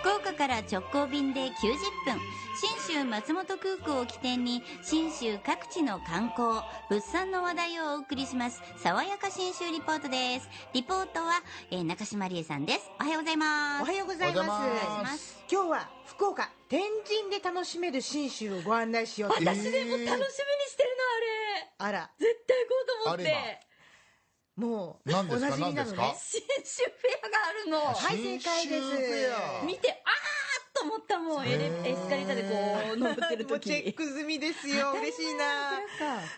福岡から直行便で90分信州松本空港を起点に信州各地の観光物産の話題をお送りします。爽やか信州リポートです。リポートは、えー中島理恵さんです。おはようございます。おはようございます。今日は福岡天神で楽しめる信州をご案内しようと。私私でも楽しみにしてるのあれ。あら。絶対行こうと思っあれてもうおなじみなのね。何ですか？信州フェアがあるの。はい正解です。見てあーっと思ったもん。エスカレーターでこう 登ってる時チェック済みですよ。嬉しいな。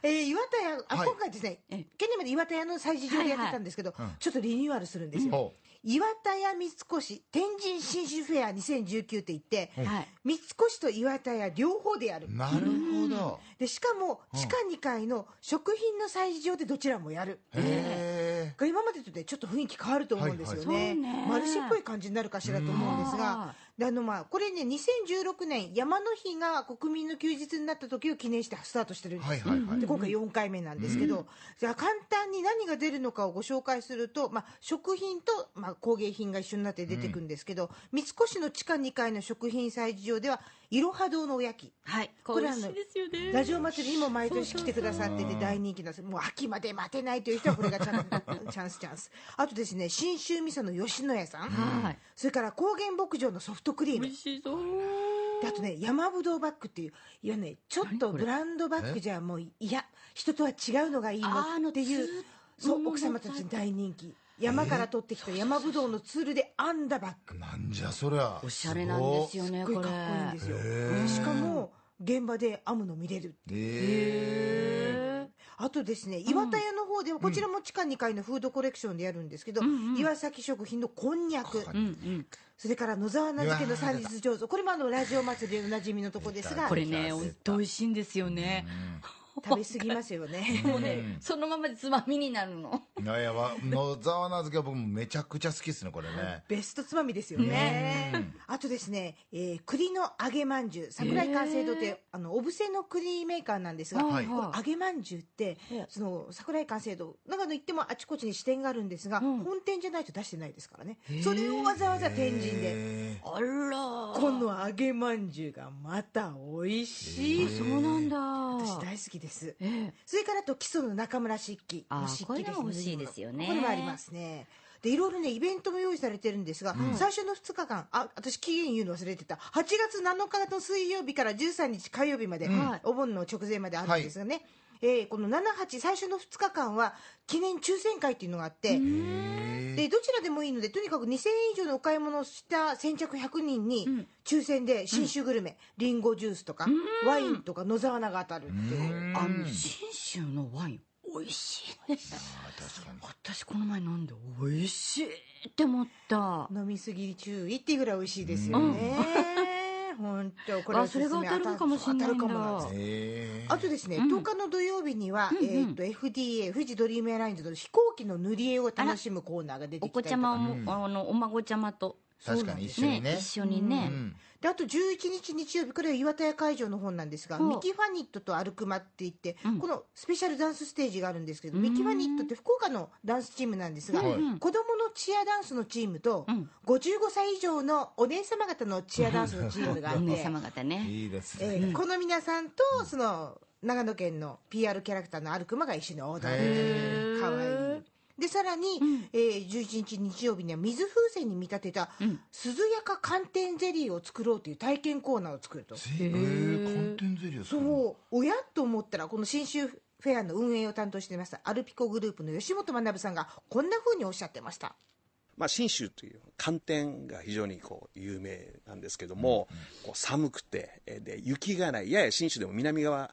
えー岩田屋あ、はい。今回ですねえ去年まで岩田屋の催事場でやってたんですけど、はいはいちょっとリニューアルするんですよ、ほ岩田屋三越天神新州フェア2019って言って、はい。三越と岩田屋両方でやる。うなるほど。でしかも地下2階の食品の催事場でどちらもやる、へこれ今までとねちょっと雰囲気変わると思うんですよはいはい。ね,、そうね。マルシェっぽい感じになるかしらと思うんですがであのまあこれね2016年山の日が国民の休日になった時を記念してスタートしてるんです、はいはいはい。で今回4回目なんですけど、じゃあ簡単に何が出るのかをご紹介すると、まあ、食品と、まあ、工芸品が一緒になって出てくるんですけど、三越の地下2階の食品催事場ではいろは堂のおやき。はい。これラジオ祭りにも毎年来てくださってて大人気なんです。もう秋まで待てないという人はこれがチャンス チャンスチャンス。あとですね信州味噌の吉野家さん、はい。それから高原牧場のソフトクリーム。美味しそう。であとね山ぶどうバッグっていういやねちょっとブランドバッグじゃもういや人とは違うのがいいののっていうそう奥様たちに大人気。山から取ってきた山ぶどうのツールで編んだバッグ。なんじゃそりゃ。おしゃれなんですよねこれ。すっごいかっこいいんですよ。しかも現場で編むの見れる。えあとですね岩田屋の方ではこちらも地下2階のフードコレクションでやるんですけど、岩崎食品のこんにゃく、それから野沢菜漬けの三日醸造これもあのラジオ祭りでおなじみのとこですが。これね本当美味しいんですよね食べ過ぎますよね。もうねそのままでつまみになるの。いやいやわ野沢菜漬けは僕もめちゃくちゃ好きですねこれね。ベストつまみですよね。あとですね、えー栗の揚げまんじゅう。桜井完成堂ってあの小布施の栗メーカーなんですが、はい揚げまんじゅうってその桜井完成堂長野行ってもあちこちに支店があるんですが、本店じゃないと出してないですからね。それをわざわざ天神で揚げまんじゅうがまた美味しい、そうなんだ。私大好きです。ええ。それからあと基礎の中村漆器あー漆器これも欲しいですよね。これもありますね。でいろいろねイベントも用意されてるんですが、最初の2日間あ私期限言うの忘れてた。8月7日の水曜日から13日火曜日まで、お盆の直前まであるんですがね、えーこの78最初の2日間は記念抽選会っていうのがあってでどちらでもいいのでとにかく2000円以上のお買い物をした先着100人に抽選で信州グルメ、りんごジュースとかワインとか野沢菜が当たるっていう。あの信州のワイン美味しいね。確かに。私この前飲んで美味しいって思った。飲みすぎ注意っていうぐらい美味しいですよね、本当これあそれが当たるのかもしれないんだ。あとですね、10日の土曜日には、えー、と FDA 富士ドリームエアラインズの飛行機の塗り絵を楽しむコーナーが出てお子ちゃきたりとか。まも、あのお孫ちゃまと確かに一緒にね。一緒にね、うん。であと11日日曜日これは岩田屋会場の本なんですが、ミキファニットとアルクマって言って、このスペシャルダンスステージがあるんですけど、ミキファニットって福岡のダンスチームなんですが、はい。子供のチアダンスのチームと、55歳以上のお姉様方のチアダンスのチームがあって、お姉様方ね。いいですね。えーこの皆さんとその長野県の PR キャラクターのアルクマが一緒に踊るかわいいでさらに、えー11日日曜日には水風船に見立てた、鈴やか寒天ゼリーを作ろうという体験コーナーを作ると。へえ寒天ゼリーを作るの？そう。親と思ったらこの新州フェアの運営を担当していますアルピコグループの吉本学さんがこんな風におっしゃってました。まあ、信州という寒天が非常にこう有名なんですけども、こう寒くてえーで雪がないやや信州でも南側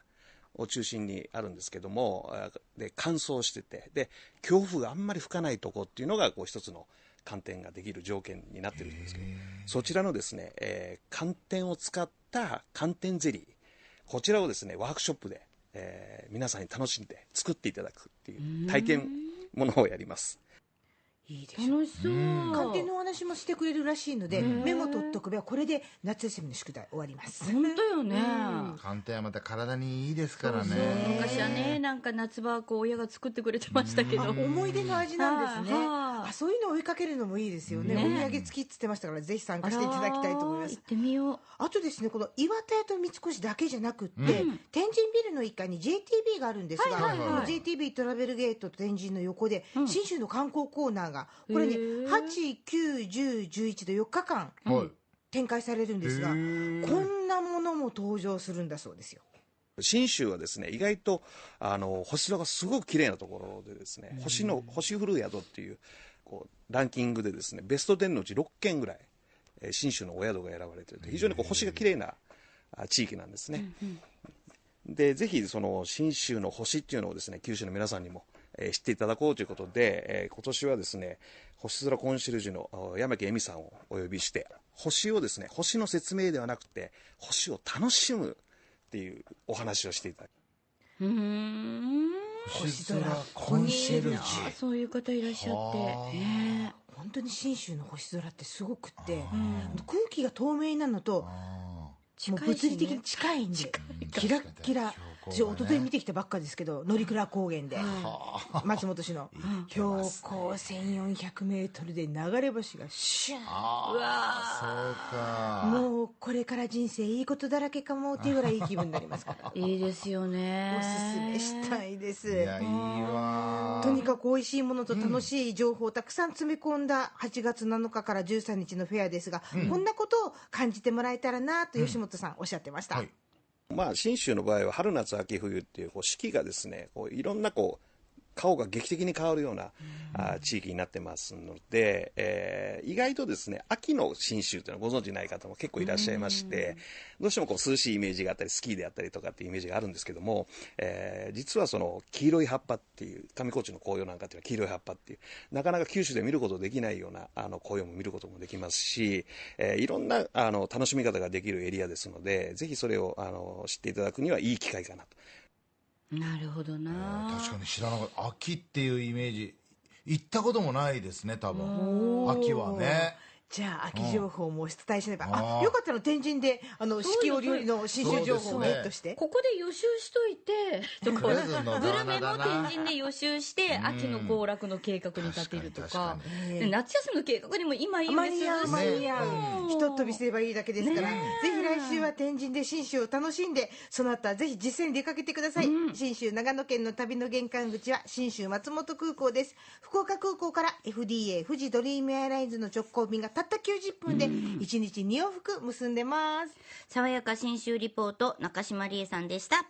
を中心にあるんですけどもあで乾燥しててで強風があんまり吹かないとこっていうのがこう一つの寒天ができる条件になってるんですけど。そちらのですね、えー寒天を使った寒天ゼリーこちらをですねワークショップで、えー皆さんに楽しんで作っていただくっていう体験ものをやります。いいでしょ。楽しそう。寒天のお話もしてくれるらしいのでメモ取っとく。べはこれで夏休みの宿題終わります。本当よね、寒天はまた体にいいですからね。昔はねなんか夏場こう親が作ってくれてましたけど。あ思い出の味なんですね。あ。そういうのを追いかかけるのもいいですよね。ね。お土産付きっつってましたからぜひ参加していただきたいと思います。行ってみよう。あとですねこの岩田屋と三越だけじゃなくって、天神ビルの一階に JTB があるんですが、はいはいはい。この JTB トラベルゲートと天神の横で、信州の観光コーナーがこれねへー891011で4日間はい。展開されるんですがこんなものも登場するんだそうですよ。信州はですね意外とあの星空がすごく綺麗なところでですね星の星降る宿っていうこうランキングでですねベスト10のうち6軒ぐらいえー信州のお宿が選ばれていると非常にこう星が綺麗なあ地域なんですね、でぜひその信州の星っていうのをですね九州の皆さんにも、えー知っていただこうということで、えー今年はですね星空コンシェルジュのあ山木恵美さんをお呼びして星をですね星の説明ではなくて星を楽しむっていうお話をしていただきうーん。星空コンシェルジあそういう方いらっしゃって。ね。本当に信州の星空ってすごくって空気が透明なのと物理的に近いんで。キラッキラ私一昨日見てきたばっかですけど乗鞍高原で。松本市の。標高1400メートルで流れ星がシュー。ンあもうこれから人生いいことだらけかもっていうぐらいいい気分になりますから。いいですよね。おすすめしたいです。いやいいわ。とにかく美味しいものと楽しい情報をたくさん詰め込んだ8月7日から13日のフェアですが、こんなことを感じてもらえたらなと吉本さんおっしゃってました、はいまあ、信州の場合は春夏秋冬っていうこう四季がですねこういろんなこう顔が劇的に変わるような、あ地域になってますので、えー意外とですね秋の信州というのはご存知ない方も結構いらっしゃいまして、どうしてもこう涼しいイメージがあったりスキーであったりとかっていうイメージがあるんですけども、えー実はその黄色い葉っぱっていう上高地の紅葉なんかっていうのは黄色い葉っぱっていうなかなか九州で見ることできないようなあの紅葉も見ることもできますし、えーいろんなあの楽しみ方ができるエリアですのでぜひそれをあの知っていただくにはいい機会かなと。なるほどな。確かに知らなかった。秋っていうイメージ。行ったこともないですね多分。秋はねじゃあ秋情報もお伝えしればあよかったの天神であの四季折々の新州情報をゲットして、ここで予習しといて とかグル沢メも天神で予習して秋の行楽の計画に立てると確か夏休みの計画にも今いいんですよ。間に合う。間に合う、うん。ひとっ飛びすればいいだけですから、ね。ぜひ来週は天神で信州を楽しんでその後はぜひ実践に出かけてください、信州長野県の旅の玄関口は信州松本空港です。福岡空港から FDA 富士ドリームエアラインズの直行便がたった90分で1日2往復結んでます。爽やか新州リポート中島理恵さんでした